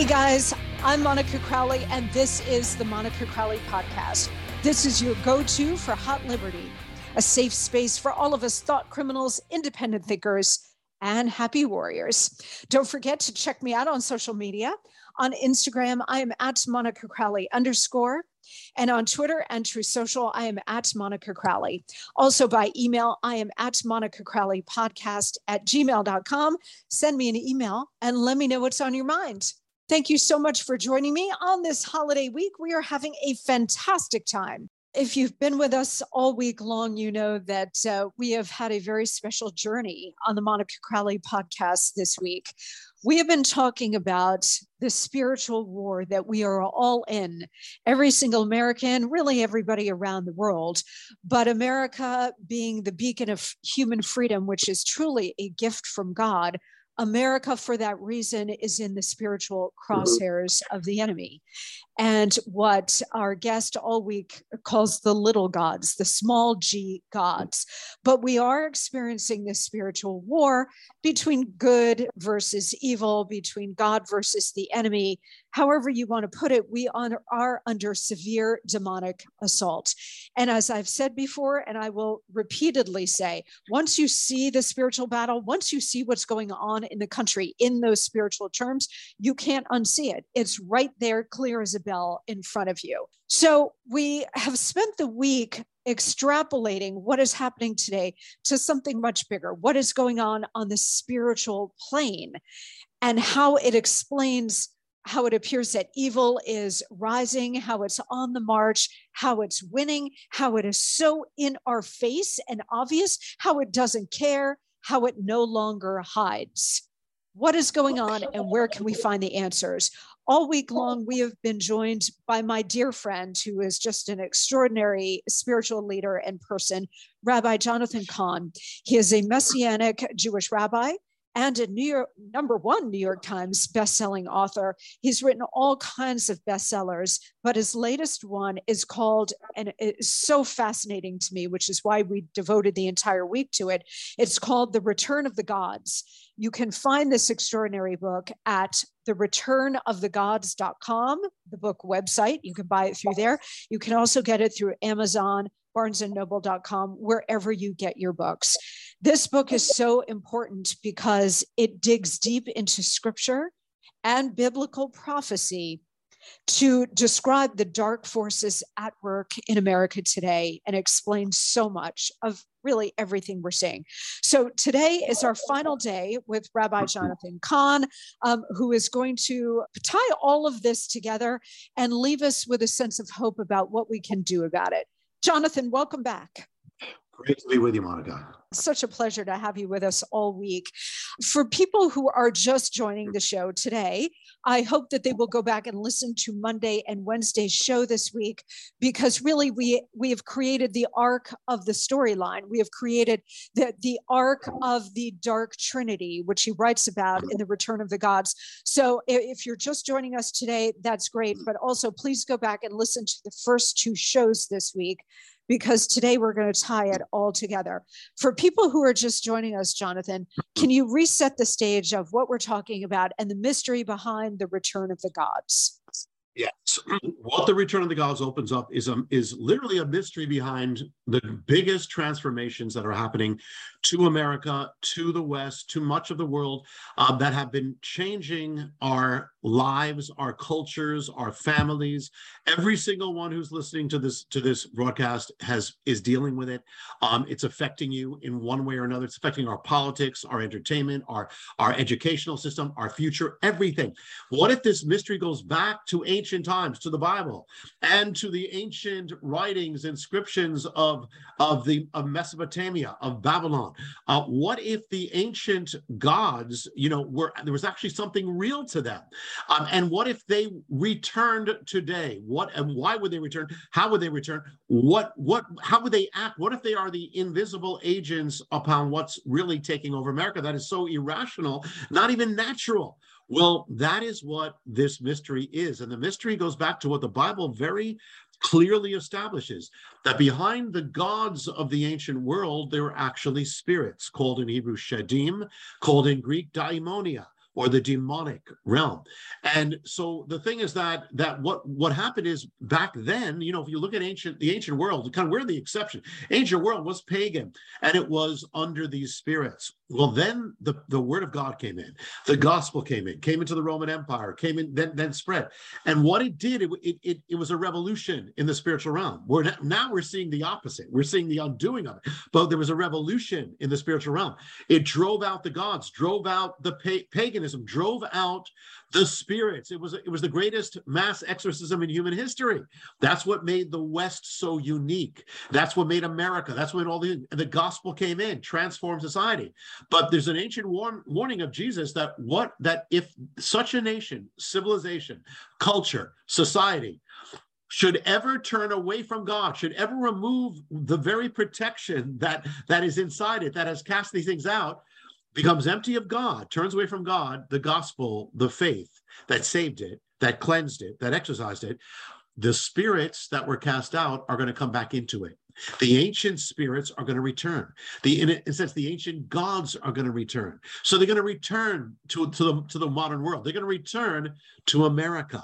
Hey guys, I'm Monica Crowley, and this is the Monica Crowley Podcast. This is your go to for Hot Liberty, a safe space for all of us thought criminals, independent thinkers, and happy warriors. Don't forget to check me out on social media. On Instagram, I am at Monica Crowley underscore. And on Twitter and Truth Social, I am at Monica Crowley. Also by email, I am at Monica Crowley podcast at gmail.com. Send me an email and let me know what's on your mind. Thank you so much for joining me on this holiday week. We are having a fantastic time. If you've been with us all week long, you know that uh, we have had a very special journey on the Monica Crowley podcast this week. We have been talking about the spiritual war that we are all in, every single American, really everybody around the world. But America being the beacon of human freedom, which is truly a gift from God, America, for that reason, is in the spiritual mm-hmm. crosshairs of the enemy. And what our guest all week calls the little gods, the small g gods. But we are experiencing this spiritual war between good versus evil, between God versus the enemy. However, you want to put it, we are under severe demonic assault. And as I've said before, and I will repeatedly say, once you see the spiritual battle, once you see what's going on in the country in those spiritual terms, you can't unsee it. It's right there, clear as a bell in front of you. So we have spent the week extrapolating what is happening today to something much bigger. What is going on on the spiritual plane and how it explains how it appears that evil is rising, how it's on the march, how it's winning, how it is so in our face and obvious, how it doesn't care, how it no longer hides. What is going on and where can we find the answers? All week long, we have been joined by my dear friend, who is just an extraordinary spiritual leader and person, Rabbi Jonathan Cahn. He is a Messianic Jewish rabbi and a New York number one New York Times bestselling author. He's written all kinds of bestsellers, but his latest one is called, and it's so fascinating to me, which is why we devoted the entire week to it. It's called The Return of the Gods. You can find this extraordinary book at thereturnofthegods.com, the book website. You can buy it through there. You can also get it through Amazon, barnesandnoble.com, wherever you get your books. This book is so important because it digs deep into scripture and biblical prophecy to describe the dark forces at work in America today and explain so much of really everything we're seeing. So today is our final day with Rabbi Jonathan Cahn, um, who is going to tie all of this together and leave us with a sense of hope about what we can do about it. Jonathan, welcome back. Great to be with you, Monica. Such a pleasure to have you with us all week. For people who are just joining the show today, I hope that they will go back and listen to Monday and Wednesday's show this week because really we we have created the arc of the storyline. We have created the the arc of the dark trinity, which he writes about in the Return of the Gods. So if you're just joining us today, that's great. But also please go back and listen to the first two shows this week because today we're going to tie it all together. For people who are just joining us, Jonathan, can you reset the stage of what we're talking about and the mystery behind the return of the gods? Yes. What the Return of the Gods opens up is is literally a mystery behind the biggest transformations that are happening to America, to the West, to much of the world uh, that have been changing our lives, our cultures, our families. Every single one who's listening to this to this broadcast has is dealing with it. Um, it's affecting you in one way or another. It's affecting our politics, our entertainment, our our educational system, our future, everything. What if this mystery goes back to ancient times, to the Bible, and to the ancient writings, inscriptions of of the of Mesopotamia, of Babylon? Uh, what if the ancient gods, you know, were there was actually something real to them? Um, and what if they returned today? What and why would they return? How would they return? What what how would they act? What if they are the invisible agents upon what's really taking over America that is so irrational, not even natural? Well, that is what this mystery is. And the mystery goes back to what the Bible very clearly establishes that behind the gods of the ancient world, there were actually spirits called in Hebrew Shedim, called in Greek daimonia or the demonic realm. And so the thing is that that what what happened is back then, you know, if you look at ancient the ancient world, kind of we're the exception. Ancient world was pagan and it was under these spirits. Well, then the, the word of God came in, the gospel came in, came into the Roman Empire, came in, then, then spread. And what it did, it, it, it, was a revolution in the spiritual realm. We're now we're seeing the opposite. We're seeing the undoing of it. But there was a revolution in the spiritual realm. It drove out the gods, drove out the pa- paganism, drove out the spirits. It was it was the greatest mass exorcism in human history. That's what made the West so unique. That's what made America. That's when all the the gospel came in, transformed society. But there's an ancient warn, warning of Jesus that what that if such a nation, civilization, culture, society should ever turn away from God, should ever remove the very protection that that is inside it, that has cast these things out, becomes empty of God, turns away from God, the gospel, the faith that saved it, that cleansed it, that exercised it, the spirits that were cast out are going to come back into it. The ancient spirits are going to return. The in a sense, the ancient gods are going to return. So they're going to return to, to the to the modern world. They're going to return to America,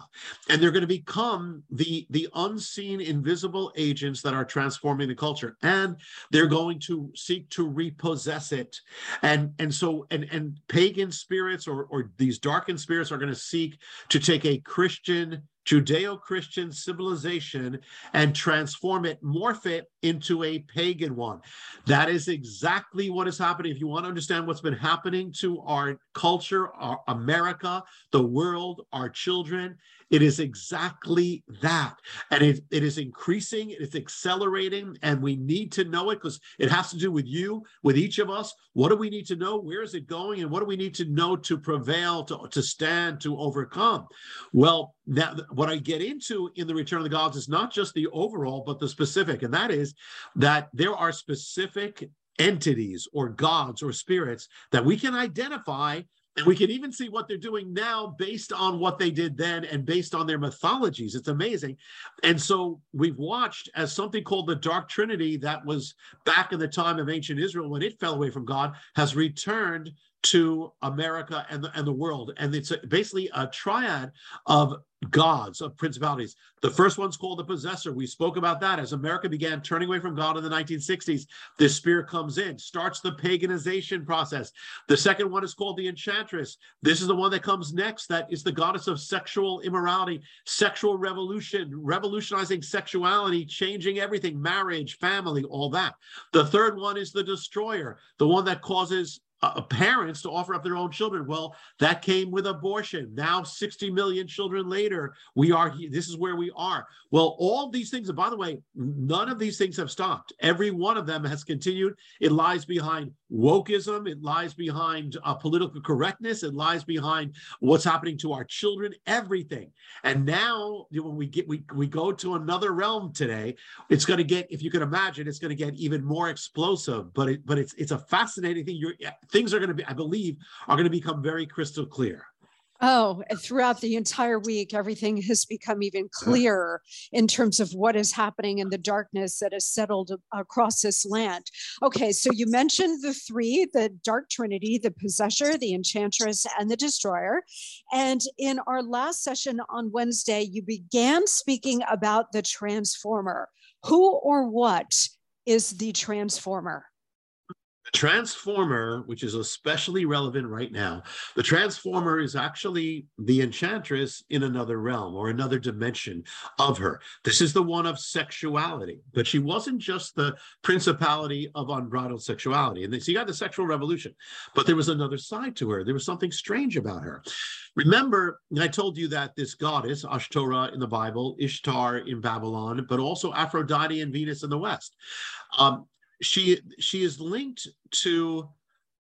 and they're going to become the the unseen, invisible agents that are transforming the culture. And they're going to seek to repossess it. And and so and and pagan spirits or or these darkened spirits are going to seek to take a Christian Judeo Christian civilization and transform it, morph it into a pagan one. That is exactly what is happening. If you want to understand what's been happening to our culture, our America, the world, our children, it is exactly that. And it, it is increasing, it's accelerating, and we need to know it because it has to do with you, with each of us. What do we need to know? Where is it going? And what do we need to know to prevail, to, to stand, to overcome? Well, now what I get into in the Return of the Gods is not just the overall, but the specific. And that is that there are specific entities or gods or spirits that we can identify and we can even see what they're doing now based on what they did then and based on their mythologies. It's amazing. And so we've watched as something called the Dark Trinity that was back in the time of ancient Israel when it fell away from God has returned to America and the, and the world. And it's a, basically a triad of gods, of principalities. The first one's called the possessor. We spoke about that as America began turning away from God in the 1960s. This spirit comes in, starts the paganization process. The second one is called the enchantress. This is the one that comes next, that is the goddess of sexual immorality, sexual revolution, revolutionizing sexuality, changing everything, marriage, family, all that. The third one is the destroyer, the one that causes uh, parents to offer up their own children. Well, that came with abortion. Now, 60 million children later, we are this is where we are. Well, all these things, and by the way, none of these things have stopped. Every one of them has continued. It lies behind wokeism, it lies behind uh, political correctness, it lies behind what's happening to our children, everything. And now, when we get we, we go to another realm today, it's going to get, if you can imagine, it's going to get even more explosive. But it but it's it's a fascinating thing. You're things are going to be, I believe, are going to become very crystal clear. Oh, throughout the entire week, everything has become even clearer in terms of what is happening in the darkness that has settled across this land. Okay, so you mentioned the three the Dark Trinity, the Possessor, the Enchantress, and the Destroyer. And in our last session on Wednesday, you began speaking about the Transformer. Who or what is the Transformer? The transformer, which is especially relevant right now, the transformer is actually the enchantress in another realm or another dimension of her. This is the one of sexuality, but she wasn't just the principality of unbridled sexuality. And so you got the sexual revolution, but there was another side to her. There was something strange about her. Remember, I told you that this goddess, Ashtoreth in the Bible, Ishtar in Babylon, but also Aphrodite and Venus in the West. Um, she she is linked to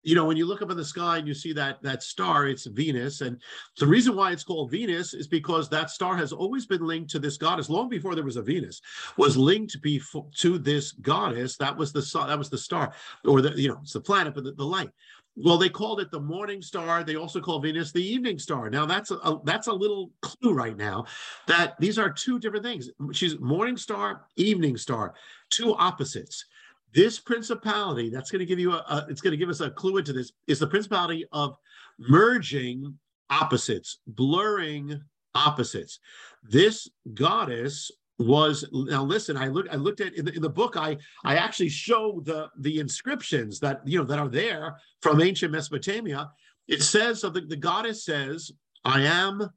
you know when you look up in the sky and you see that that star it's venus. And the reason why it's called venus is because that star has always been linked to this goddess. Long before there was a venus was linked before, to this goddess. That was the that was the star or the you know it's the planet but the, the light. Well they called it the morning star. They also call venus the evening star. Now that's a, a, that's a little clue right now that these are two different things. She's morning star evening star two opposites this principality, that's going to give you a, a it's going to give us a clue into this, is the principality of merging opposites, blurring opposites. This goddess was now listen i look i looked at in the, in the book i i actually show the the inscriptions that you know that are there from ancient mesopotamia it says so the, the goddess says i am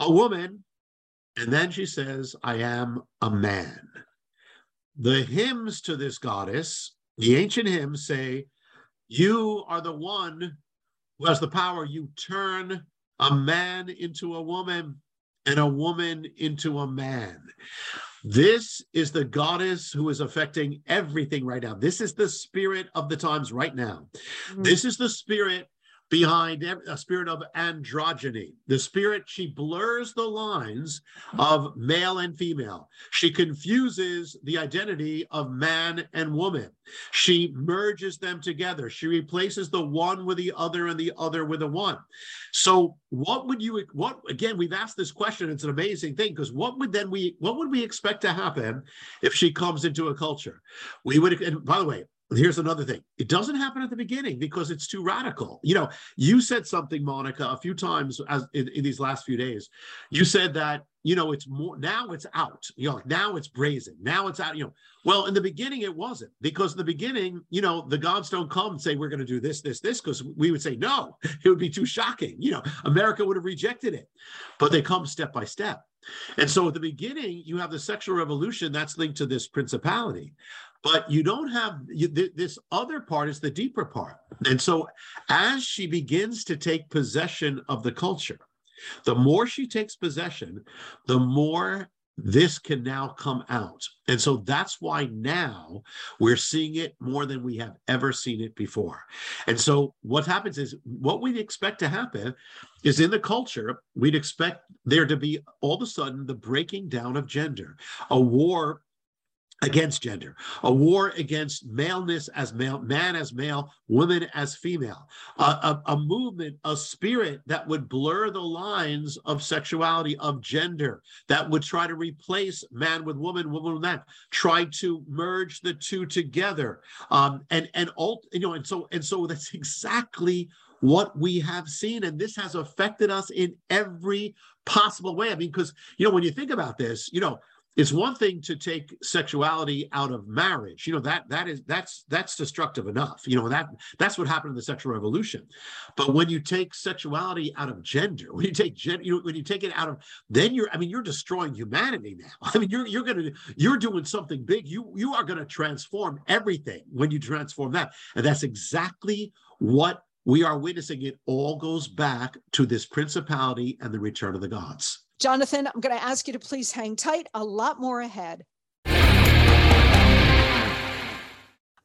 a woman and then she says i am a man the hymns to this goddess, the ancient hymns say, You are the one who has the power. You turn a man into a woman and a woman into a man. This is the goddess who is affecting everything right now. This is the spirit of the times right now. Mm-hmm. This is the spirit behind a spirit of androgyny. The spirit, she blurs the lines of male and female. She confuses the identity of man and woman. She merges them together. She replaces the one with the other and the other with the one. So what would you what again we've asked this question it's an amazing thing because what would then we what would we expect to happen if she comes into a culture we would and by the way here's another thing. It doesn't happen at the beginning because it's too radical. You know you said something monica a few times as in, in, these last few days. You said that you know it's more now it's out. You know now it's brazen. Now it's out you know. Well in the beginning it wasn't because in the beginning you know the gods don't come and say we're going to do this this this because we would say no it would be too shocking. You know america would have rejected it. But they come step by step. And so at the beginning, you have the sexual revolution that's linked to this principality but you don't have you, th- this other part is the deeper part. And so as she begins to take possession of the culture the more she takes possession the more this can now come out. And so that's why now we're seeing it more than we have ever seen it before. And so what happens is what we'd expect to happen is in the culture we'd expect there to be all of a sudden the breaking down of gender a war against gender, a war against maleness as male, man as male, woman as female, a, a, a, movement, a spirit that would blur the lines of sexuality, of gender, that would try to replace man with woman, woman with man, try to merge the two together, um, and and alt, you know, and so and so that's exactly what we have seen. And this has affected us in every possible way. I mean, because, you know, when you think about this, you know, it's one thing to take sexuality out of marriage. You know that that is that's that's destructive enough. You know that that's what happened in the sexual revolution. But when you take sexuality out of gender when you take gender you know, when you take it out of then you're i mean you're destroying humanity now. I mean you're you're gonna you're doing something big. You you are gonna transform everything when you transform that. And that's exactly what we are witnessing. It all goes back to this principality and the return of the gods Jonathan, I'm going to ask you to please hang tight. A lot more ahead.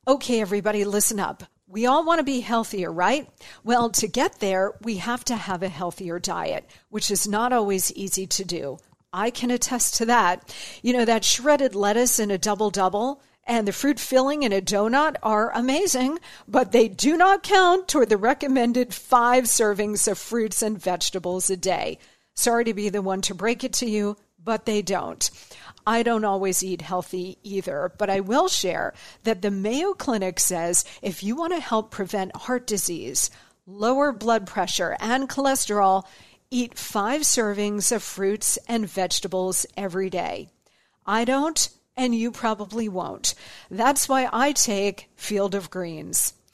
Okay, everybody, listen up. We all want to be healthier, right? Well, to get there, we have to have a healthier diet, which is not always easy to do. I can attest to that. You know, that shredded lettuce in a double double and the fruit filling in a donut are amazing, but they do not count toward the recommended five servings of fruits and vegetables a day. Sorry to be the one to break it to you, but they don't. I don't always eat healthy either, but I will share that the Mayo Clinic says if you want to help prevent heart disease, lower blood pressure, and cholesterol, eat five servings of fruits and vegetables every day. I don't, and you probably won't. That's why I take Field of Greens.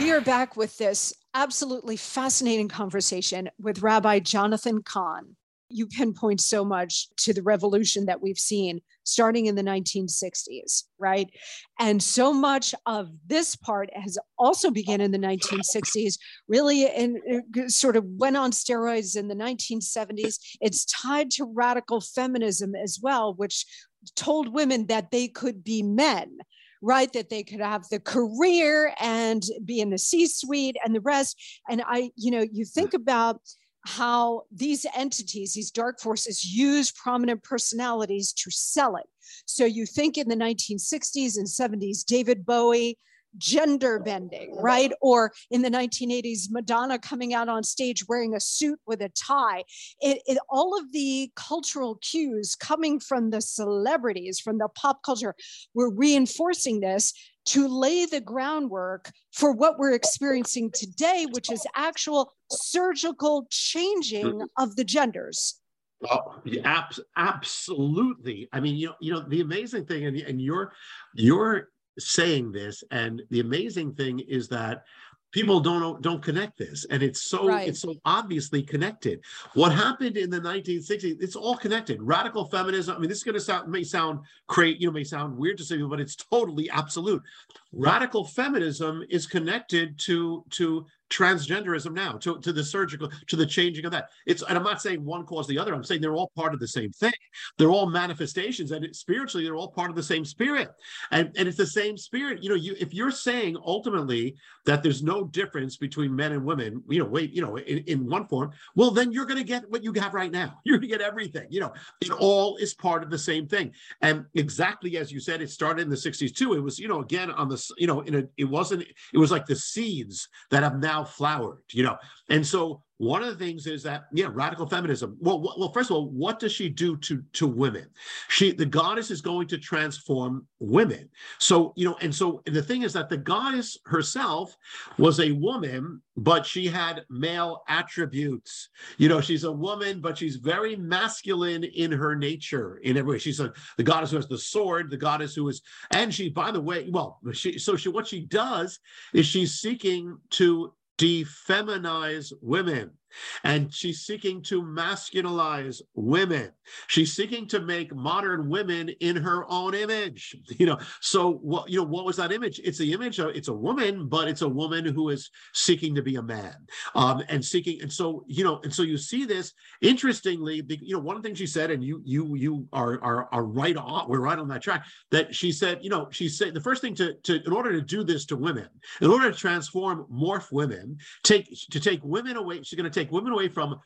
We are back with this absolutely fascinating conversation with Rabbi Jonathan Cahn. You pinpoint so much to the revolution that we've seen starting in the 1960s, right? And so much of this part has also begun in the 1960s, really, and sort of went on steroids in the 1970s. It's tied to radical feminism as well, which told women that they could be men right? That they could have the career and be in the C suite and the rest. And I, you know, you think about how these entities, these dark forces, use prominent personalities to sell it. So you think in the 1960s and 70s, David Bowie, gender bending, right? Or in the 1980s, Madonna coming out on stage wearing a suit with a tie. It, it, all of the cultural cues coming from the celebrities, from the pop culture, were reinforcing this to lay the groundwork for what we're experiencing today, which is actual surgical changing of the genders. Oh, absolutely. I mean, you know, you know, the amazing thing, and, and your your saying this and the amazing thing is that people don't don't connect this and it's so right. it's so obviously connected. What happened in the 1960s it's all connected. Radical feminism i mean this is going to sound may sound crazy you know may sound weird to say but it's totally absolute radical feminism is connected to to transgenderism now to, to the surgical to the changing of that. It's and i'm not saying one caused the other. I'm saying they're all part of the same thing. They're all manifestations and it, spiritually they're all part of the same spirit. And and it's the same spirit. You know you if you're saying ultimately that there's no difference between men and women you know wait you know in, in one form well then you're going to get what you have right now. You're going to get everything. You know it all is part of the same thing. And exactly as you said it started in the 60s too. It was you know again on the you know in a it wasn't it was like the seeds that have now flowered, you know. And so one of the things is that yeah, radical feminism. Well, well, first of all, what does she do to to women? She the goddess is going to transform women. So you know, and so the thing is that the goddess herself was a woman, but she had male attributes. You know, she's a woman, but she's very masculine in her nature. In every way, she's a the goddess who has the sword, the goddess who is, and she, by the way, well, she so she what she does is she's seeking to defeminize women. And she's seeking to masculinize women. She's seeking to make modern women in her own image. You know, so what you know, what was that image? It's the image of it's a woman, but it's a woman who is seeking to be a man. Um, and seeking, and so you know, and so you see this interestingly, you know, one thing she said, and you you you are are are right on, we're right on that track, that she said, you know, she said the first thing to to in order to do this to women, in order to transform morph women, take to take women away, she's going to take women away from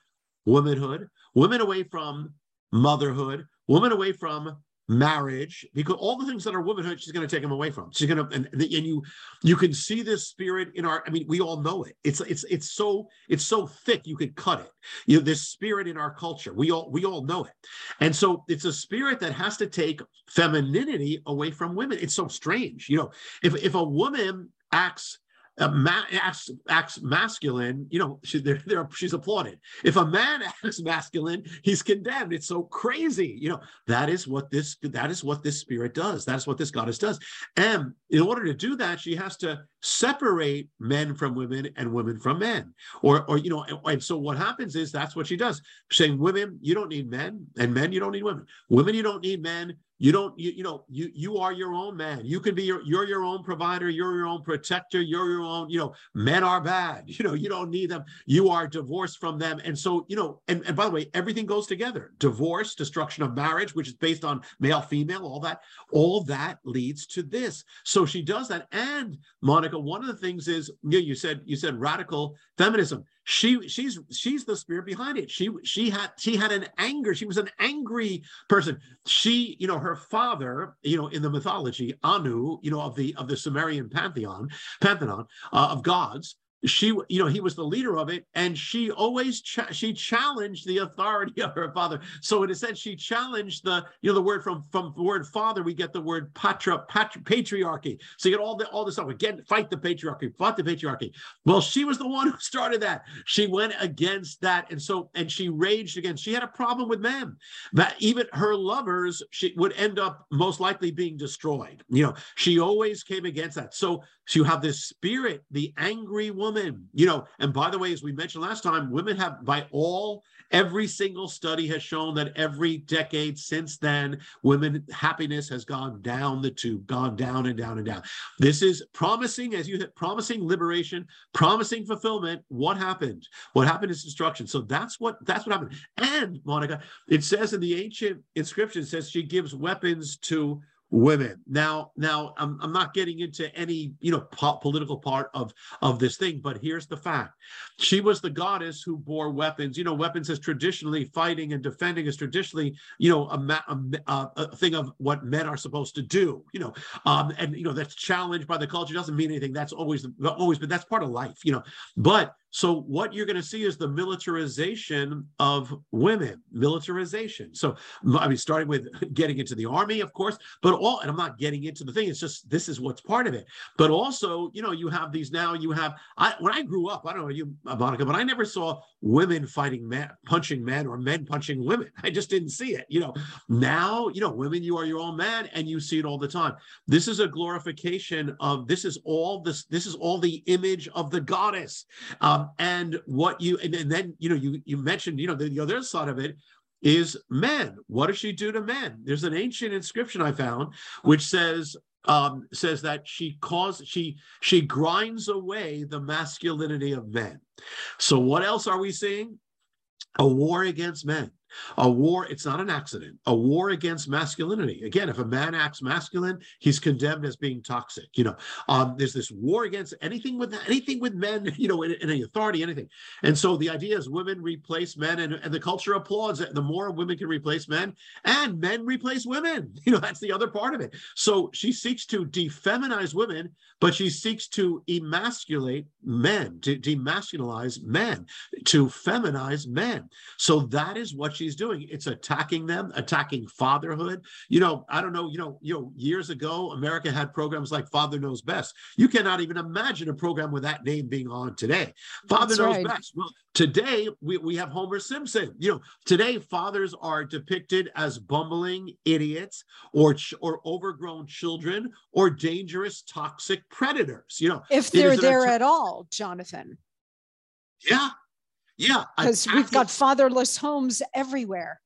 womanhood, women away from motherhood, women away from marriage because all the things that are womanhood she's going to take them away from. She's going to and, and you you can see this spirit in our i mean we all know it. It's it's it's so it's so thick you could cut it. You know this spirit in our culture we all we all know it. And so it's a spirit that has to take femininity away from women. It's so strange you know. If if a woman acts uh, ma- acts, acts masculine, you know, she, they're, they're, she's applauded. If a man acts masculine, he's condemned. It's so crazy. You know, that is what this that is what this spirit does. That's what this goddess does. And in order to do that, she has to separate men from women and women from men. Or, or you know, and, and so what happens is that's what she does. Saying women, you don't need men, and men, you don't need women. Women, you don't need men you don't you, you know you you are your own man. You can be your you're your own provider you're your own protector you're your own you know men are bad. You know you don't need them. You are divorced from them. And so you know and, and by the way everything goes together. Divorce destruction of marriage which is based on male female all that all that leads to this. So she does that. And monica one of the things is you, know, you said you said radical feminism. She she's she's the spirit behind it. She she had she had an anger. She was an angry person. She you know her father you know in the mythology anu you know of the of the sumerian pantheon pantheon uh, of gods she you know he was the leader of it and she always cha- she challenged the authority of her father. So in a sense she challenged the you know the word from from the word father we get the word patra, patriarchy. So you get all the all this stuff again fight the patriarchy fight the patriarchy. Well she was the one who started that. She went against that and so and she raged against she had a problem with men that even her lovers she would end up most likely being destroyed. You know she always came against that. So so you have this spirit, the angry woman, you know. And by the way, as we mentioned last time, women have, by all, every single study has shown that every decade since then, women happiness has gone down the tube, gone down and down and down. This is promising, as you said, promising liberation, promising fulfillment. What happened? What happened is destruction. So that's what that's what happened. And Monica, it says in the ancient inscription, says she gives weapons to women. Now, now I'm, I'm not getting into any you know po- political part of of this thing, but here's the fact: she was the goddess who bore weapons. You know, weapons is traditionally fighting and defending is traditionally you know a, ma- a, a thing of what men are supposed to do. You know, um, and you know that's challenged by the culture doesn't mean anything. That's always always, but that's part of life. You know, but so what you're going to see is the militarization of women, militarization. So I mean, starting with getting into the army, of course, but all, and I'm not getting into the thing. It's just this is what's part of it. But also, you know, you have these now. You have I when I grew up, I don't know you, Monica, but I never saw women fighting men, punching men, or men punching women. I just didn't see it. You know, now you know, women, you are your own man, and you see it all the time. This is a glorification of this is all this. This is all the image of the goddess. Um, um, and what you and, and, then you know you you mentioned you know the, the other side of it is men. What does she do to men? There's an ancient inscription I found which says um, says that she caused she she grinds away the masculinity of men. So what else are we seeing? A war against men. A war, it's not an accident, a war against masculinity. Again, if a man acts masculine, he's condemned as being toxic. You know, um, there's this war against anything with anything with men, you know, in, in any authority, anything. And so the idea is women replace men, and, and the culture applauds it. The more women can replace men, and men replace women. You know, that's the other part of it. So she seeks to defeminize women, but she seeks to emasculate men, to demasculinize men, to feminize men. So that is what she's doing. It's attacking them, attacking fatherhood. You know, I don't know, you know, you know, years ago, America had programs like Father Knows Best. You cannot even imagine a program with that name being on today. Father That's Knows right. Best. Well, today we, we have Homer Simpson. You know, today fathers are depicted as bumbling idiots or or overgrown children or dangerous toxic predators. You know, if they're there att- at all, Jonathan. Yeah, Yeah, because we've got fatherless homes everywhere.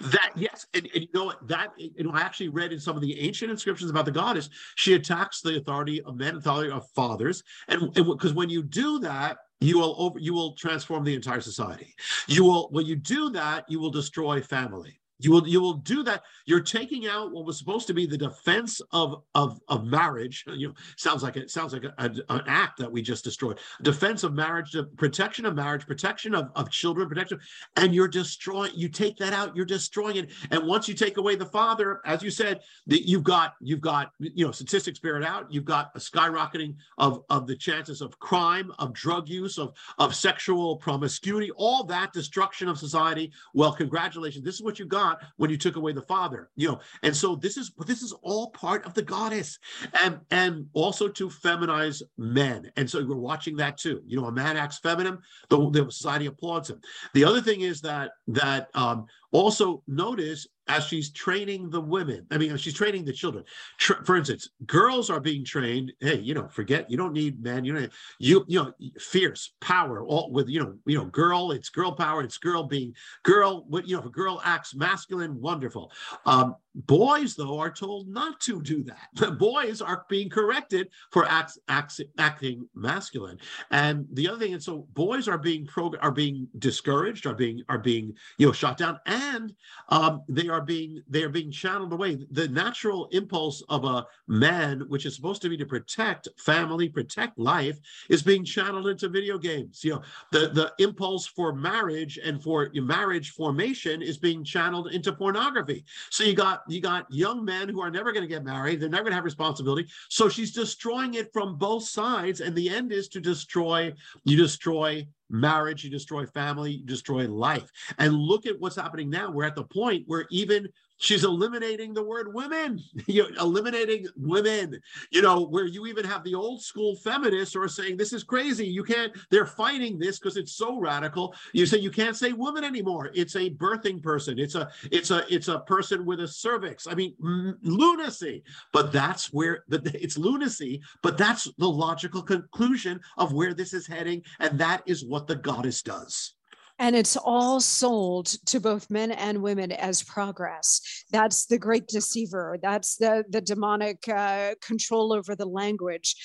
That yes, and, and, you know what that you know I actually read in some of the ancient inscriptions about the goddess. She attacks the authority of men, authority of fathers, and because when you do that, you will over you will transform the entire society. You will when you do that, you will destroy family. You will you will do that. You're taking out what was supposed to be the defense of of of marriage. You know, sounds like it sounds like a, a, an act that we just destroyed. Defense of marriage, protection of marriage, protection of, of children, protection, and you're destroying. You take that out, you're destroying it. And once you take away the father, as you said, that you've got you've got you know statistics bear it out. You've got a skyrocketing of of the chances of crime, of drug use, of of sexual promiscuity, all that destruction of society. Well, congratulations. This is what you got when you took away the father you know. And so this is this is all part of the goddess. And and also to feminize men. And so we're watching that too. You know a man acts feminine the, the society applauds him. The other thing is that that um also notice as she's training the women i mean she's training the children. For instance girls are being trained hey you know forget you don't need men you know you you know fierce power all with you know you know girl it's girl power it's girl being girl what you know if a girl acts masculine wonderful. Um Boys, though, are told not to do that. Boys are being corrected for acts, acts, acting masculine. And the other thing, and so boys are being pro, are being discouraged, are being are being you know shot down, and um, they are being they are being channeled away. The natural impulse of a man, which is supposed to be to protect family, protect life, is being channeled into video games. You know, the the impulse for marriage and for marriage formation is being channeled into pornography. So you got you got young men who are never going to get married they're never going to have responsibility. So she's destroying it from both sides and the end is to destroy you destroy marriage you destroy family you destroy life. And look at what's happening now. We're at the point where even She's eliminating the word women, you eliminating women, you know, where you even have the old school feminists who are saying this is crazy. You can't, they're fighting this because it's so radical. You say you can't say woman anymore. It's a birthing person. It's a, it's a, it's a person with a cervix. I mean, mm, lunacy. But that's where the, it's lunacy, but that's the logical conclusion of where this is heading. And that is what the goddess does and it's all sold to both men and women as progress. That's the great deceiver. That's the the demonic uh, control over the language.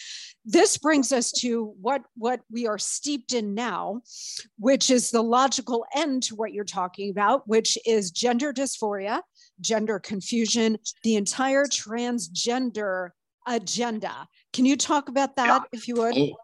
This brings us to what what we are steeped in now which is the logical end to what you're talking about which is gender dysphoria gender confusion the entire transgender agenda. Can you talk about that yeah. if you would? Oh,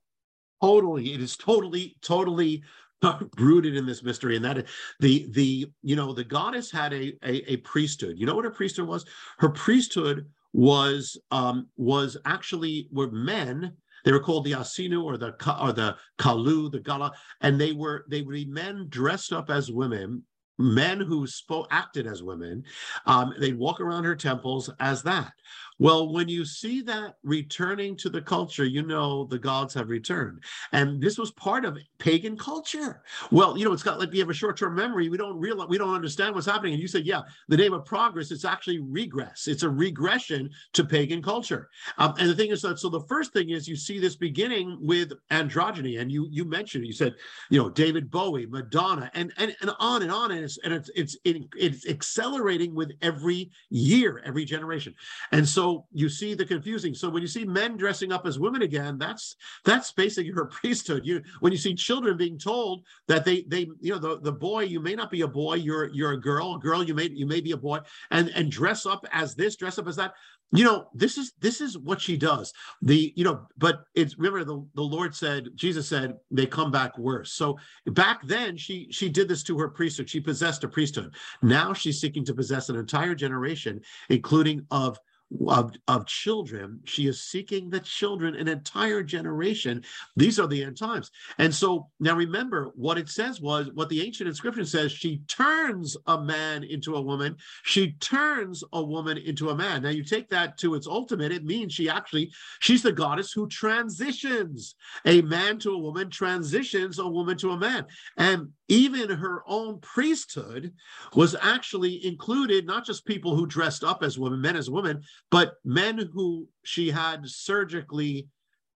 totally. It is totally totally rooted in this mystery and that the the you know the goddess had a, a, a priesthood. You know what her priesthood was? Her priesthood was um was actually were men. They were called the asinu or the or the kalu the gala and they were they would be men dressed up as women men who spoke acted as women um, they'd walk around her temples as that well, when you see that returning to the culture, you know the gods have returned. And this was part of pagan culture. Well, you know, it's got like we have a short-term memory. We don't realize we don't understand what's happening. And you said, yeah, the name of progress, it's actually regress. It's a regression to pagan culture. Um, and the thing is that so the first thing is you see this beginning with androgyny. And you you mentioned, you said, you know, David Bowie, Madonna, and and, and on and on. And and it's it's it's accelerating with every year, every generation. And so so you see the confusing. So when you see men dressing up as women again, that's that's basically her priesthood. You when you see children being told that they they you know the, the boy you may not be a boy, you're you're a girl, a girl you may you may be a boy, and and dress up as this, dress up as that you know this is this is what she does. The you know but it's remember the, the lord said jesus said they come back worse. So back then she she did this to her priesthood. She possessed a priesthood. Now she's seeking to possess an entire generation including of of, of children. She is seeking the children, an entire generation. These are the end times. And so now remember what it says was what the ancient inscription says she turns a man into a woman, she turns a woman into a man. Now you take that to its ultimate, it means she actually, she's the goddess who transitions a man to a woman, transitions a woman to a man. And even her own priesthood was actually included not just people who dressed up as women, men as women, but men who she had surgically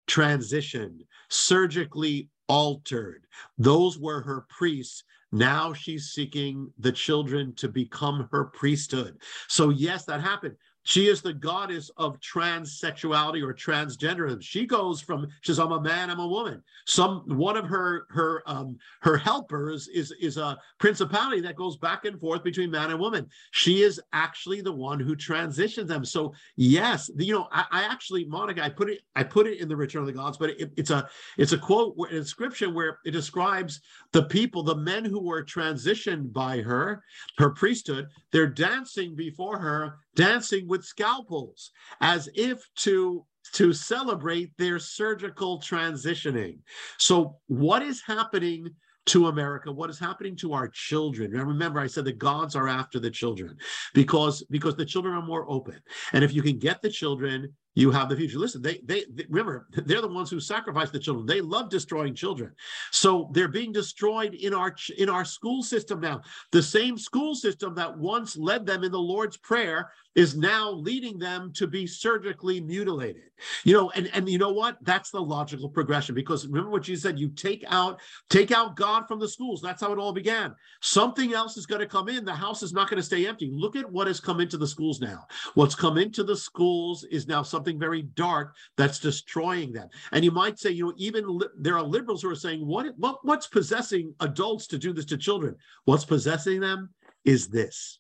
transitioned, surgically altered. Those were her priests. Now she's seeking the children to become her priesthood. So, yes, that happened. She is the goddess of transsexuality or transgenderism. She goes from she says, "I'm a man, I'm a woman." Some one of her her um, her helpers is is a principality that goes back and forth between man and woman. She is actually the one who transitions them. So yes, you know, I, I actually, Monica, I put it I put it in the Return of the Gods, but it, it's a it's a quote, an inscription where it describes the people, the men who were transitioned by her, her priesthood. They're dancing before her dancing with scalpels as if to to celebrate their surgical transitioning. So what is happening to America, what is happening to our children. Now, remember, I said the gods are after the children because because the children are more open. And if you can get the children, you have the future. Listen, they, they, they remember they're the ones who sacrifice the children. They love destroying children, so they're being destroyed in our in our school system now. The same school system that once led them in the Lord's prayer is now leading them to be surgically mutilated. You know, and and you know what? That's the logical progression because remember what you said. You take out take out God from the schools. That's how it all began. Something else is going to come in. The house is not going to stay empty. Look at what has come into the schools now. What's come into the schools is now something something very dark that's destroying them. And you might say, you know, even there are liberals who are saying, what, what what's possessing adults to do this to children? What's possessing them is this.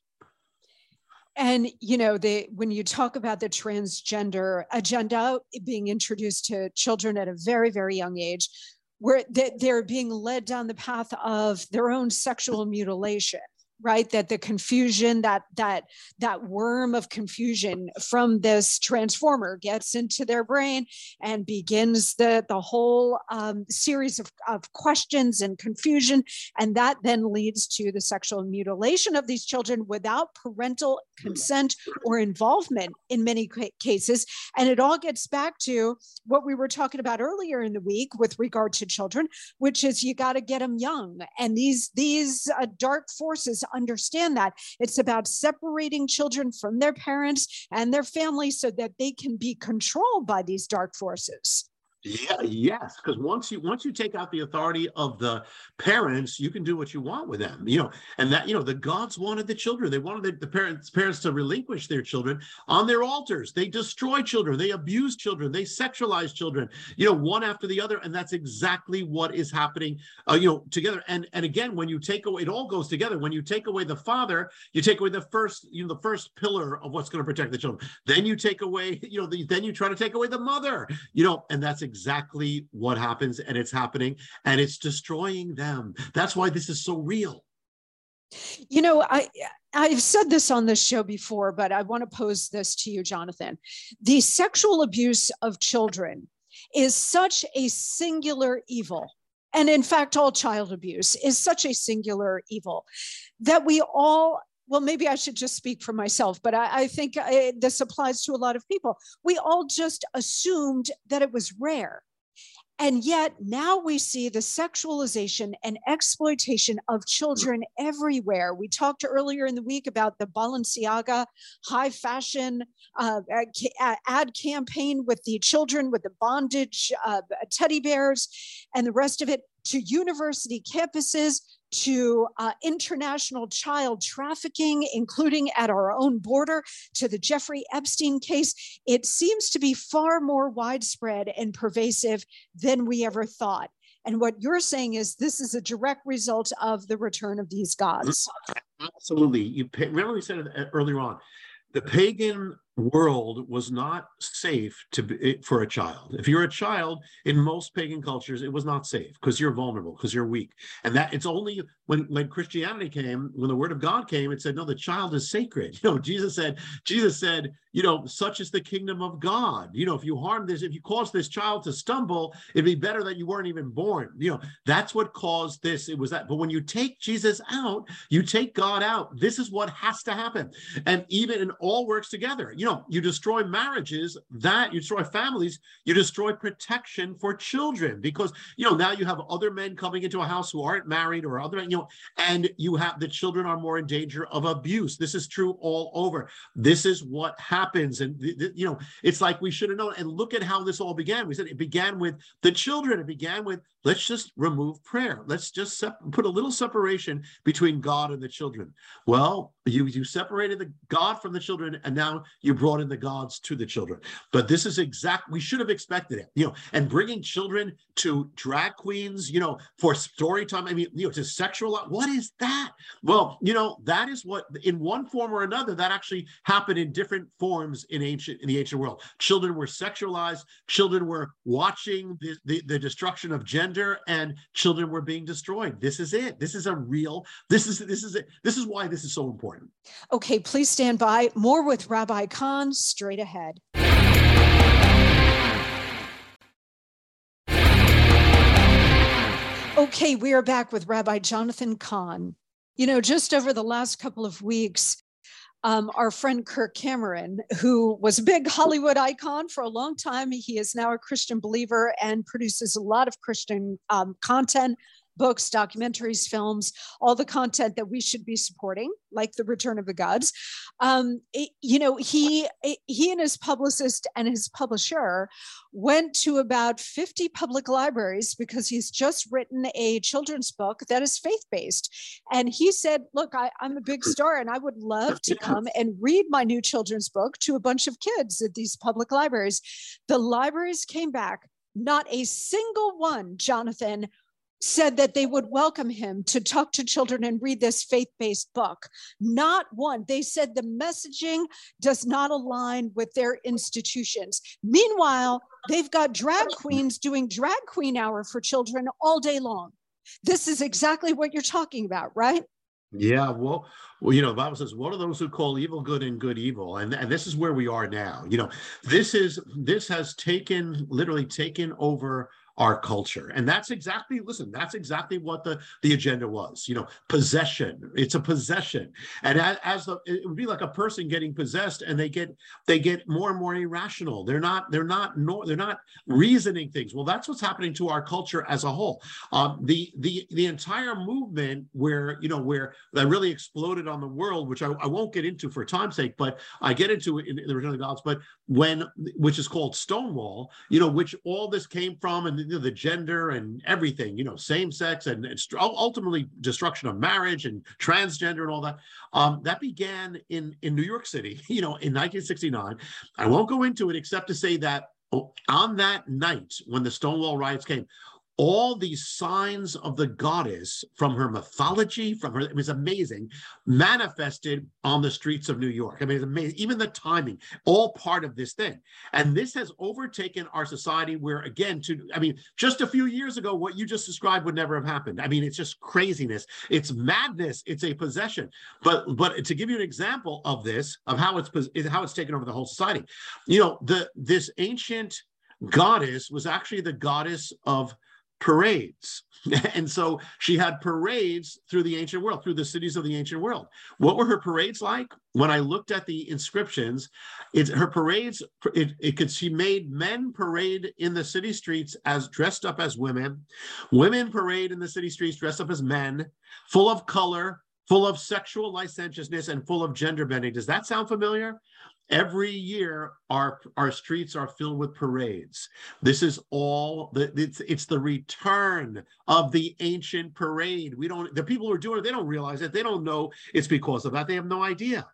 And you know, the when you talk about the transgender agenda being introduced to children at a very, very young age, where they're being led down the path of their own sexual mutilation right? That the confusion that that that worm of confusion from this transformer gets into their brain and begins the the whole um, series of, of questions and confusion. And that then leads to the sexual mutilation of these children without parental consent or involvement in many cases. And it all gets back to what we were talking about earlier in the week with regard to children which is you got to get them young. And these these uh, dark forces understand that. It's about separating children from their parents and their families so that they can be controlled by these dark forces. Yeah, yes, because once you once you take out the authority of the parents, you can do what you want with them. You know, and that you know the gods wanted the children. They wanted the, the parents parents to relinquish their children on their altars. They destroy children. They abuse children. They sexualize children. You know, one after the other, and that's exactly what is happening. Uh, you know, together. And and again, when you take away, it all goes together. When you take away the father, you take away the first you know the first pillar of what's going to protect the children. Then you take away you know the, then you try to take away the mother. You know, and that's exactly what happens and it's happening and it's destroying them. That's why this is so real. You know, I I've said this on this show before, but I want to pose this to you, Jonathan. The sexual abuse of children is such a singular evil. And in fact, all child abuse is such a singular evil that we all well, maybe I should just speak for myself, but I, I think I, this applies to a lot of people. We all just assumed that it was rare. And yet now we see the sexualization and exploitation of children everywhere. We talked earlier in the week about the Balenciaga high fashion uh, ad campaign with the children with the bondage uh, teddy bears and the rest of it to university campuses to uh, international child trafficking, including at our own border, to the Jeffrey Epstein case, it seems to be far more widespread and pervasive than we ever thought. And what you're saying is this is a direct result of the return of these gods. Absolutely. You remember we said uh, earlier on. The pagan world was not safe to be, for a child. If you're a child in most pagan cultures, it was not safe because you're vulnerable, because you're weak. And that it's only when when Christianity came, when the word of God came, it said, no, the child is sacred. You know, Jesus said, Jesus said, you know, such is the kingdom of God. You know, if you harm this, if you cause this child to stumble, it'd be better that you weren't even born. You know, that's what caused this. It was that. But when you take Jesus out, you take God out. This is what has to happen. And even it all works together. You know, you destroy marriages, that you destroy families, you destroy protection for children because, you know, now you have other men coming into a house who aren't married or other, you know, and you have the children are more in danger of abuse. This is true all over. This is what happens. Happens and, you know, it's like we should have known. And look at how this all began. We said it began with the children, it began with let's just remove prayer. Let's just sep- put a little separation between God and the children. Well, you you separated the God from the children, and now you brought in the gods to the children. But this is exact. We should have expected it, you know. And bringing children to drag queens, you know, for story time. I mean, you know, to sexual. What is that? Well, you know, that is what in one form or another that actually happened in different forms in ancient in the ancient world. Children were sexualized. Children were watching the, the, the destruction of gender, and children were being destroyed. This is it. This is a real. This is this is it. This is why this is so important. Okay, please stand by. More with Rabbi Cahn straight ahead. Okay, we are back with Rabbi Jonathan Cahn. You know, just over the last couple of weeks, um, our friend Kirk Cameron, who was a big Hollywood icon for a long time, he is now a Christian believer and produces a lot of Christian um, content books, documentaries, films, all the content that we should be supporting, like the Return of the Gods. Um, it, you know, he he and his publicist and his publisher went to about 50 public libraries because he's just written a children's book that is faith based. And he said, Look, I, I'm a big star and I would love to come and read my new children's book to a bunch of kids at these public libraries. The libraries came back not a single one, Jonathan, said that they would welcome him to talk to children and read this faith based book. Not one. They said the messaging does not align with their institutions. Meanwhile, they've got drag queens doing drag queen hour for children all day long. This is exactly what you're talking about, right? Yeah, well, well, you know, the Bible says, "What are those who call evil good and good evil?" And and this is where we are now. You know, this is this has taken literally taken over our culture. And that's exactly listen that's exactly what the the agenda was you know possession. It's a possession. And as, as the it would be like a person getting possessed and they get they get more and more irrational. They're not they're not no, they're not reasoning things. Well that's what's happening to our culture as a whole. Um, the the the entire movement where you know where that really exploded on the world which I, I won't get into for time's sake but i get into it in, in the return of the gods but when which is called stonewall you know which all this came from and the gender and everything, you know, same sex and ultimately destruction of marriage and transgender and all that. Um, that began in, in New York City, you know, in 1969. I won't go into it except to say that on that night when the Stonewall riots came, all these signs of the goddess from her mythology, from her, it was amazing, manifested on the streets of New York. I mean, it's amazing. Even the timing, all part of this thing. And this has overtaken our society where, again, to, I mean, just a few years ago, what you just described would never have happened. I mean, it's just craziness. It's madness. It's a possession. But, but to give you an example of this, of how it's, how it's taken over the whole society, you know, the, this ancient goddess was actually the goddess of parades. and so she had parades through the ancient world, through the cities of the ancient world. What were her parades like? When I looked at the inscriptions, it's her parades, it, it could she made men parade in the city streets as dressed up as women, women parade in the city streets dressed up as men, full of color, full of sexual licentiousness and full of gender bending. Does that sound familiar? Every year, our our streets are filled with parades. This is all the it's it's the return of the ancient parade. We don't the people who are doing it, they don't realize it. They don't know it's because of that. They have no idea.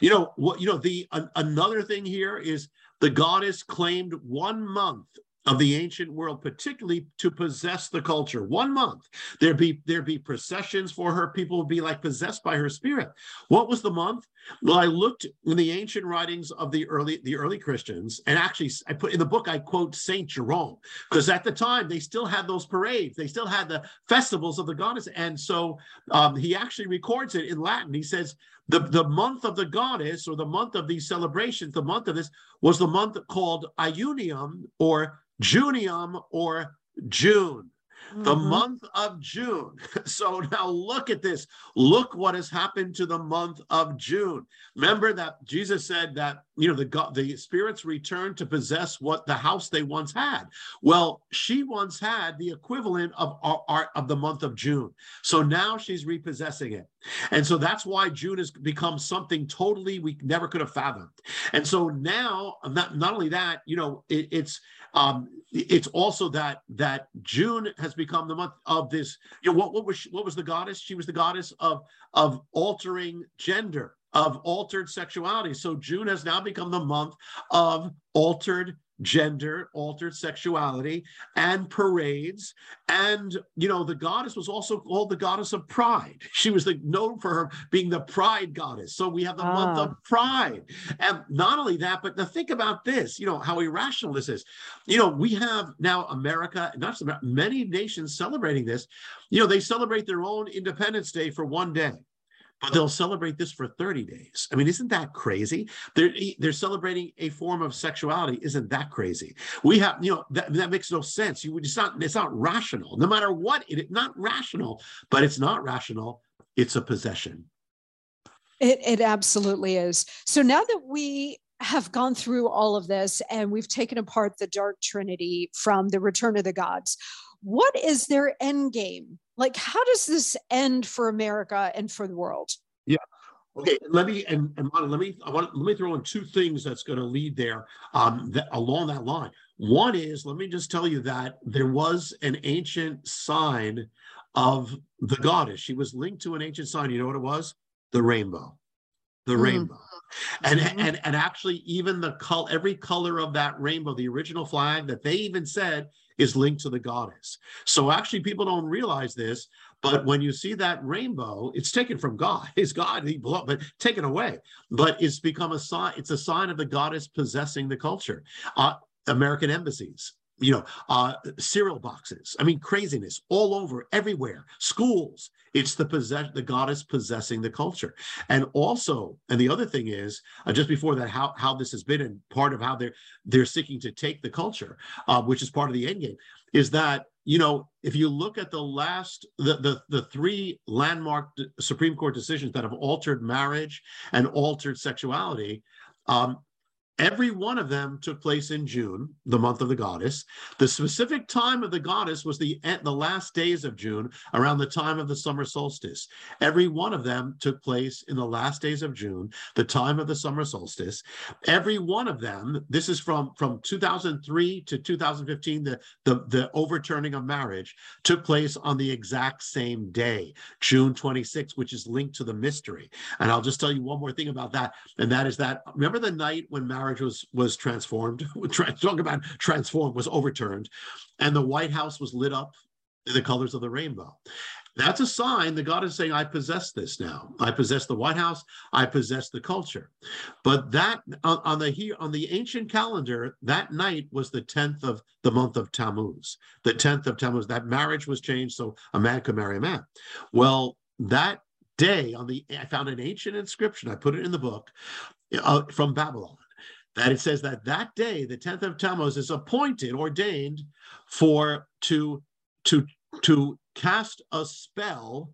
You know what? You know the an, another thing here is the goddess claimed one month of the ancient world, particularly to possess the culture. One month, there'd be there'd be processions for her. People would be like possessed by her spirit. What was the month? Well, I looked in the ancient writings of the early the early Christians, and actually, I put in the book I quote Saint Jerome because at the time they still had those parades, they still had the festivals of the goddess, and so um, he actually records it in Latin. He says the, the month of the goddess or the month of these celebrations, the month of this was the month called Iunium or Junium or June. The mm-hmm. month of June. So now look at this. Look what has happened to the month of June. Remember that Jesus said that you know the the spirits return to possess what the house they once had well she once had the equivalent of our, of the month of june so now she's repossessing it and so that's why june has become something totally we never could have fathomed and so now not, not only that you know it, it's um, it's also that that June has become the month of this. You know what? What was she, what was the goddess? She was the goddess of of altering gender of altered sexuality. So June has now become the month of altered gender, altered sexuality, and parades. And you know, the goddess was also called the goddess of pride. She was the, known for her being the pride goddess. So we have the ah. month of pride. And not only that, but now think about this, you know, how irrational this is. You know, we have now America, not just America, many nations celebrating this. You know, they celebrate their own Independence Day for one day but they'll celebrate this for 30 days. I mean, isn't that crazy? They're they're celebrating a form of sexuality. Isn't that crazy? We have, you know, that, that makes no sense. You it's not it's not rational. No matter what, it not rational, but it's not rational. It's a possession. It it absolutely is. So now that we have gone through all of this and we've taken apart the dark trinity from the return of the gods, what is their end game? Like, how does this end for America and for the world? Yeah. Okay, let me and, and let me I want let me throw in two things that's going to lead there um, that, along that line. One is let me just tell you that there was an ancient sign of the goddess. She was linked to an ancient sign. You know what it was? The rainbow. The mm. rainbow. And, mm-hmm. and and actually even the color every color of that rainbow, the original flag that they even said is linked to the goddess. So actually, people don't realize this, but when you see that rainbow, it's taken from God. It's God, he but taken away. But it's become a sign. It's a sign of the goddess possessing the culture. Uh, American embassies, you know, uh, cereal boxes. I mean, craziness all over, everywhere. Schools. It's the possess, the goddess possessing the culture, and also, and the other thing is, uh, just before that, how how this has been, and part of how they're they're seeking to take the culture, uh, which is part of the end game, is that you know, if you look at the last, the, the, the three landmark Supreme Court decisions that have altered marriage and altered sexuality, um, Every one of them took place in June, the month of the goddess. The specific time of the goddess was the, the last days of June, around the time of the summer solstice. Every one of them took place in the last days of June, the time of the summer solstice. Every one of them, this is from, from 2003 to 2015, the, the, the overturning of marriage took place on the exact same day, June 26, which is linked to the mystery. And I'll just tell you one more thing about that, and that is that remember the night when marriage marriage was was transformed. Talk about transformed was overturned, and the White House was lit up the colors of the rainbow. That's a sign that God is saying, I possess this now. I possess the White House. I possess the culture. But that on, on the here on the ancient calendar, that night was the 10th of the month of Tammuz. The 10th of Tammuz, that marriage was changed so a man could marry a man. Well, that day on the I found an ancient inscription. I put it in the book uh, from Babylon that it says that that day, the 10th of Tammuz, is appointed, ordained for to to to cast a spell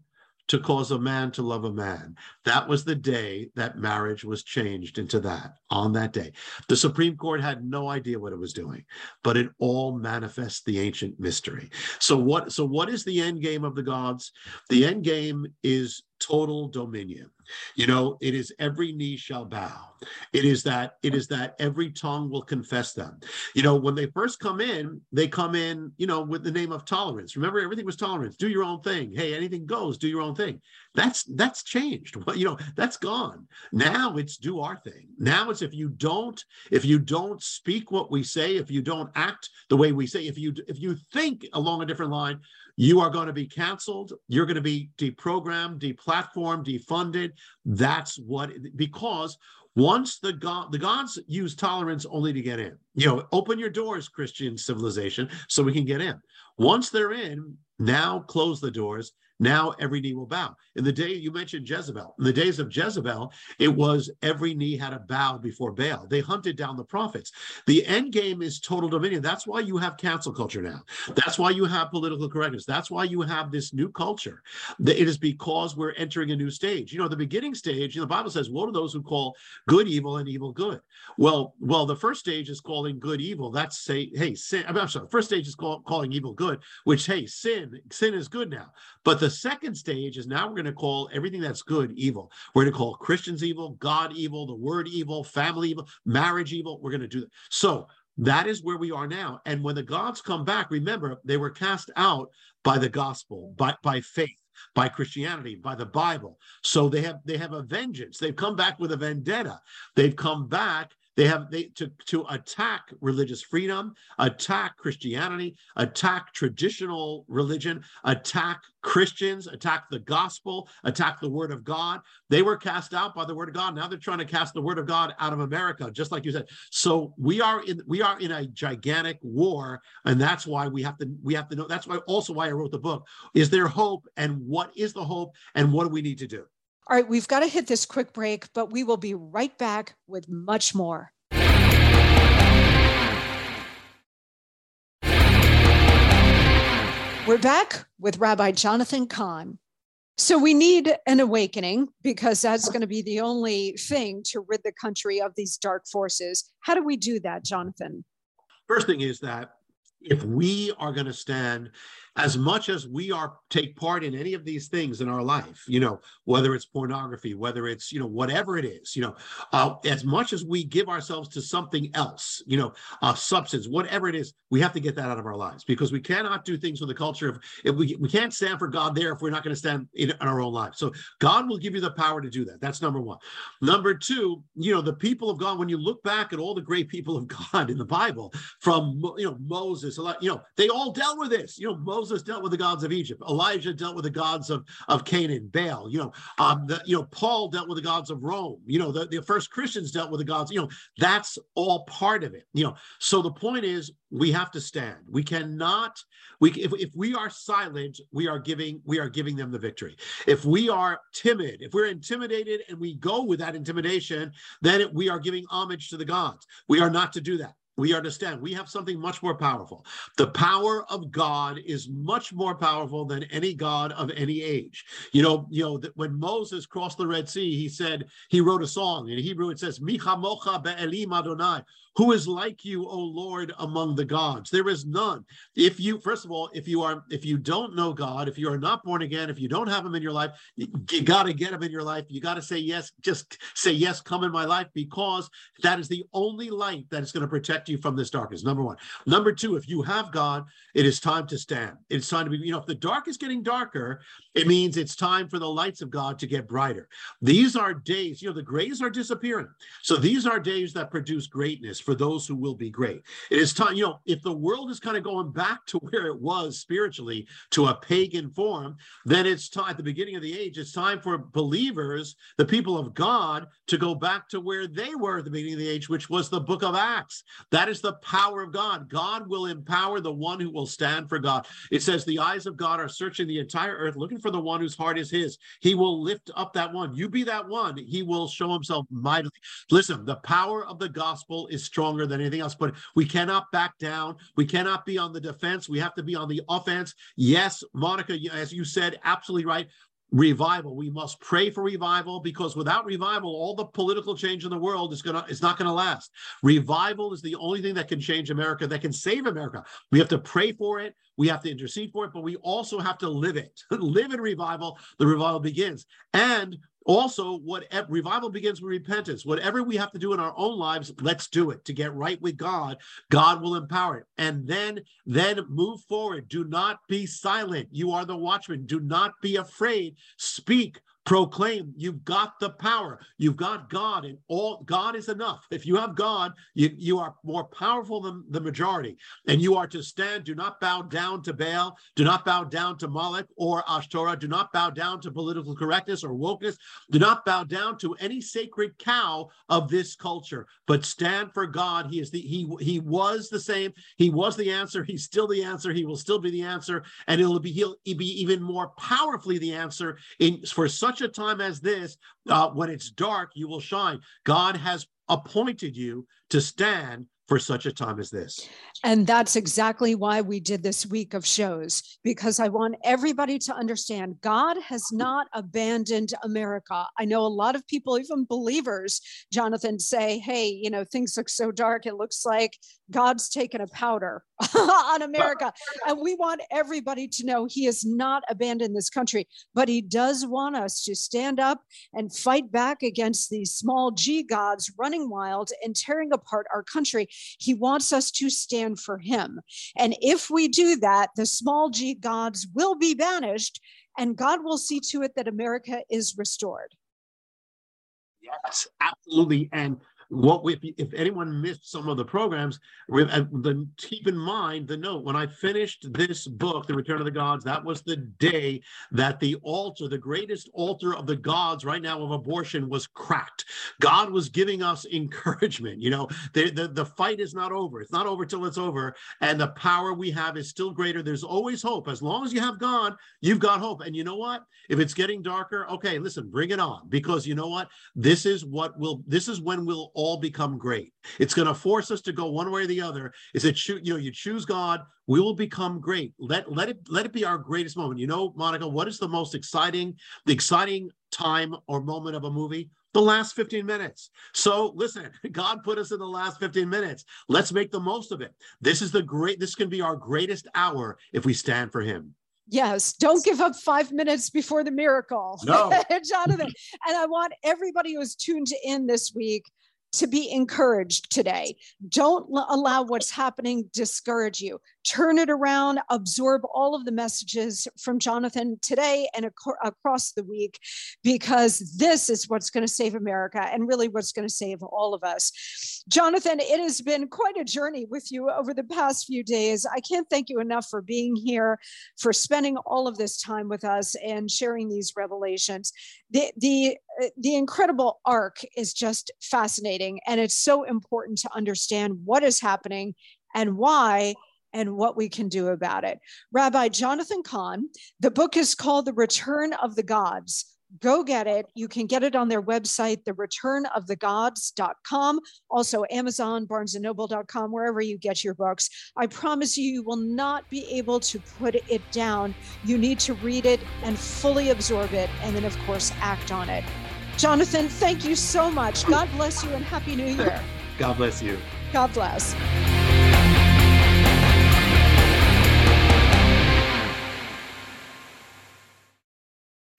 to cause a man to love a man. That was the day that marriage was changed into that, on that day. The Supreme Court had no idea what it was doing, but it all manifests the ancient mystery. So what so what is the end game of the gods? The end game is total dominion. You know, it is every knee shall bow. It is that it is that every tongue will confess them. You know, when they first come in, they come in, you know, with the name of tolerance. Remember, everything was tolerance. Do your own thing. Hey, anything goes. Do your own thing. That's that's changed. Well, you know, that's gone. Now it's do our thing. Now it's if you don't if you don't speak what we say, if you don't act the way we say, if you if you think along a different line, you are going to be canceled. You're going to be deprogrammed, deplatformed, defunded. That's what, because once the god the gods use tolerance only to get in you know open your doors christian civilization so we can get in once they're in now close the doors Now every knee will bow. In the day you mentioned Jezebel, in the days of Jezebel, it was every knee had a bow before Baal. They hunted down the prophets. The end game is total dominion. That's why you have cancel culture now. That's why you have political correctness. That's why you have this new culture. It is because we're entering a new stage. You know, the beginning stage, you know, the Bible says, "What are those who call good evil and evil good. Well, well, the first stage is calling good evil. That's say, hey, sin. I'm sorry. First stage is call, calling evil good, which hey, sin, sin is good now. But the second stage is now we're going to call everything that's good evil. We're going to call Christians evil, God evil, the word evil, family evil, marriage evil. We're going to do that. So that is where we are now. And when the gods come back, remember, they were cast out by the gospel, by, by faith by Christianity, by the Bible. So they have they have a vengeance. They've come back with a vendetta. They've come back they have they to to attack religious freedom, attack Christianity, attack traditional religion, attack Christians, attack the gospel, attack the word of God. They were cast out by the word of God. Now they're trying to cast the word of God out of America, just like you said. So we are in we are in a gigantic war, and that's why we have to we have to know. That's why also why I wrote the book. Is there hope, and what is the hope, and what do we need to do? All right, we've got to hit this quick break, but we will be right back with much more. We're back with Rabbi Jonathan Cahn. So we need an awakening because that's going to be the only thing to rid the country of these dark forces. How do we do that, Jonathan? First thing is that if we are going to stand as much as we are take part in any of these things in our life you know whether it's pornography whether it's you know whatever it is you know uh, as much as we give ourselves to something else you know a substance whatever it is we have to get that out of our lives because we cannot do things with the culture of if we, we can't stand for god there if we're not going to stand in, in our own lives. So god will give you the power to do that. That's number one. Number two you know the people of god when you look back at all the great people of god in the bible from you know moses a lot you know they all dealt with this you know moses Moses dealt with the gods of Egypt. Elijah dealt with the gods of, of Canaan, Baal. You know, um, the, you know, Paul dealt with the gods of Rome. You know, the, the first Christians dealt with the gods. You know, that's all part of it. You know, so the point is, we have to stand. We cannot. We if, if we are silent, we are giving we are giving them the victory. If we are timid, if we're intimidated and we go with that intimidation, then it, we are giving homage to the gods. We are not to do that we understand we have something much more powerful. The power of God is much more powerful than any God of any age. You know, you know that when Moses crossed the Red Sea, he said he wrote a song in Hebrew. It says, "Micha mocha be'elim Adonai." Who is like you, O Lord, among the gods? There is none. If you, first of all, if you are, if you don't know God, if you are not born again, if you don't have Him in your life, you, got to get Him in your life. You got to say yes. Just say yes. Come in my life because that is the only light that is going to protect you from this darkness. Number one. Number two. If you have God, it is time to stand. It's time to be. You know, if the dark is getting darker, it means it's time for the lights of God to get brighter. These are days. You know, the grays are disappearing. So these are days that produce greatness for those who will be great. It is time, you know, if the world is kind of going back to where it was spiritually to a pagan form, then it's time at the beginning of the age, it's time for believers, the people of God, to go back to where they were at the beginning of the age, which was the book of Acts. That is the power of God. God will empower the one who will stand for God. It says, The eyes of God are searching the entire earth, looking for the one whose heart is his. He will lift up that one. You be that one. He will show himself mightily. Listen, the power of the gospel is stronger than anything else, but we cannot back down. We cannot be on the defense. We have to be on the offense. Yes, Monica, as you said, absolutely right revival. We must pray for revival because without revival all the political change in the world is gonna it's not gonna last. Revival is the only thing that can change america that can save america. We have to pray for it. We have to intercede for it but we also have to live it. Live in revival. The revival begins. And also, what revival begins with repentance. Whatever we have to do in our own lives, let's do it to get right with God. God will empower it, and then then move forward. Do not be silent. You are the watchman. Do not be afraid. Speak proclaim you've got the power. You've got god and all god is enough. If you have god you, you are more powerful than the majority. And you are to stand do not bow down to baal do not bow down to moloch or ashtoreth do not bow down to political correctness or wokeness do not bow down to any sacred cow of this culture but stand for god. He is the he he was the same. He was the answer. He's still the answer. He will still be the answer. And it'll be he'll be even more powerfully the answer in for such a time as this, uh, when it's dark, you will shine. God has appointed you to stand for such a time as this. And that's exactly why we did this week of shows, because I want everybody to understand God has not abandoned America. I know a lot of people, even believers, Jonathan, say, hey, you know, things look so dark. It looks like God's taken a powder on America. And we want everybody to know He has not abandoned this country, but He does want us to stand up and fight back against these small g gods running wild and tearing apart our country. He wants us to stand for Him. And if we do that, the small g gods will be banished, and God will see to it that America is restored. Yes, absolutely. And what if, if anyone missed some of the programs uh, then keep in mind the note when i finished this book the return of the gods that was the day that the altar the greatest altar of the gods right now of abortion was cracked. God was giving us encouragement you know the, the, the fight is not over. It's not over till it's over and the power we have is still greater. There's always hope. As long as you have god you've got hope. And you know what? If it's getting darker okay listen bring it on because you know what? This is what will this is when we'll all become great. It's going to force us to go one way or the other. Is it you know you choose God, we will become great. Let let it let it be our greatest moment. You know, Monica, what is the most exciting the exciting time or moment of a movie? The last 15 minutes. So listen, God put us in the last 15 minutes. Let's make the most of it. This is the great this can be our greatest hour if we stand for him. Yes, don't give up five minutes before the miracle. No. Jonathan. And I want everybody who's tuned in this week to be encouraged today. Don't allow what's happening discourage you. Turn it around, absorb all of the messages from Jonathan today and ac- across the week, because this is what's going to save America and really what's going to save all of us. Jonathan, it has been quite a journey with you over the past few days. I can't thank you enough for being here, for spending all of this time with us and sharing these revelations. The, the, Uh, the incredible arc is just fascinating, and it's so important to understand what is happening and why and what we can do about it. Rabbi Jonathan Cahn, the book is called The Return of the Gods. Go get it. You can get it on their website, thereturnofthegods.com, also Amazon, barnesandnoble.com, wherever you get your books. I promise you, you will not be able to put it down. You need to read it and fully absorb it, and then, of course, act on it. Jonathan, thank you so much. God bless you and Happy New Year. God bless you. God bless.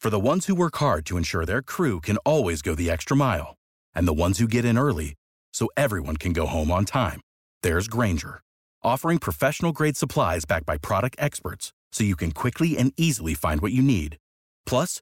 For the ones who work hard to ensure their crew can always go the extra mile, and the ones who get in early so everyone can go home on time, there's Grainger, offering professional grade supplies backed by product experts so you can quickly and easily find what you need. Plus,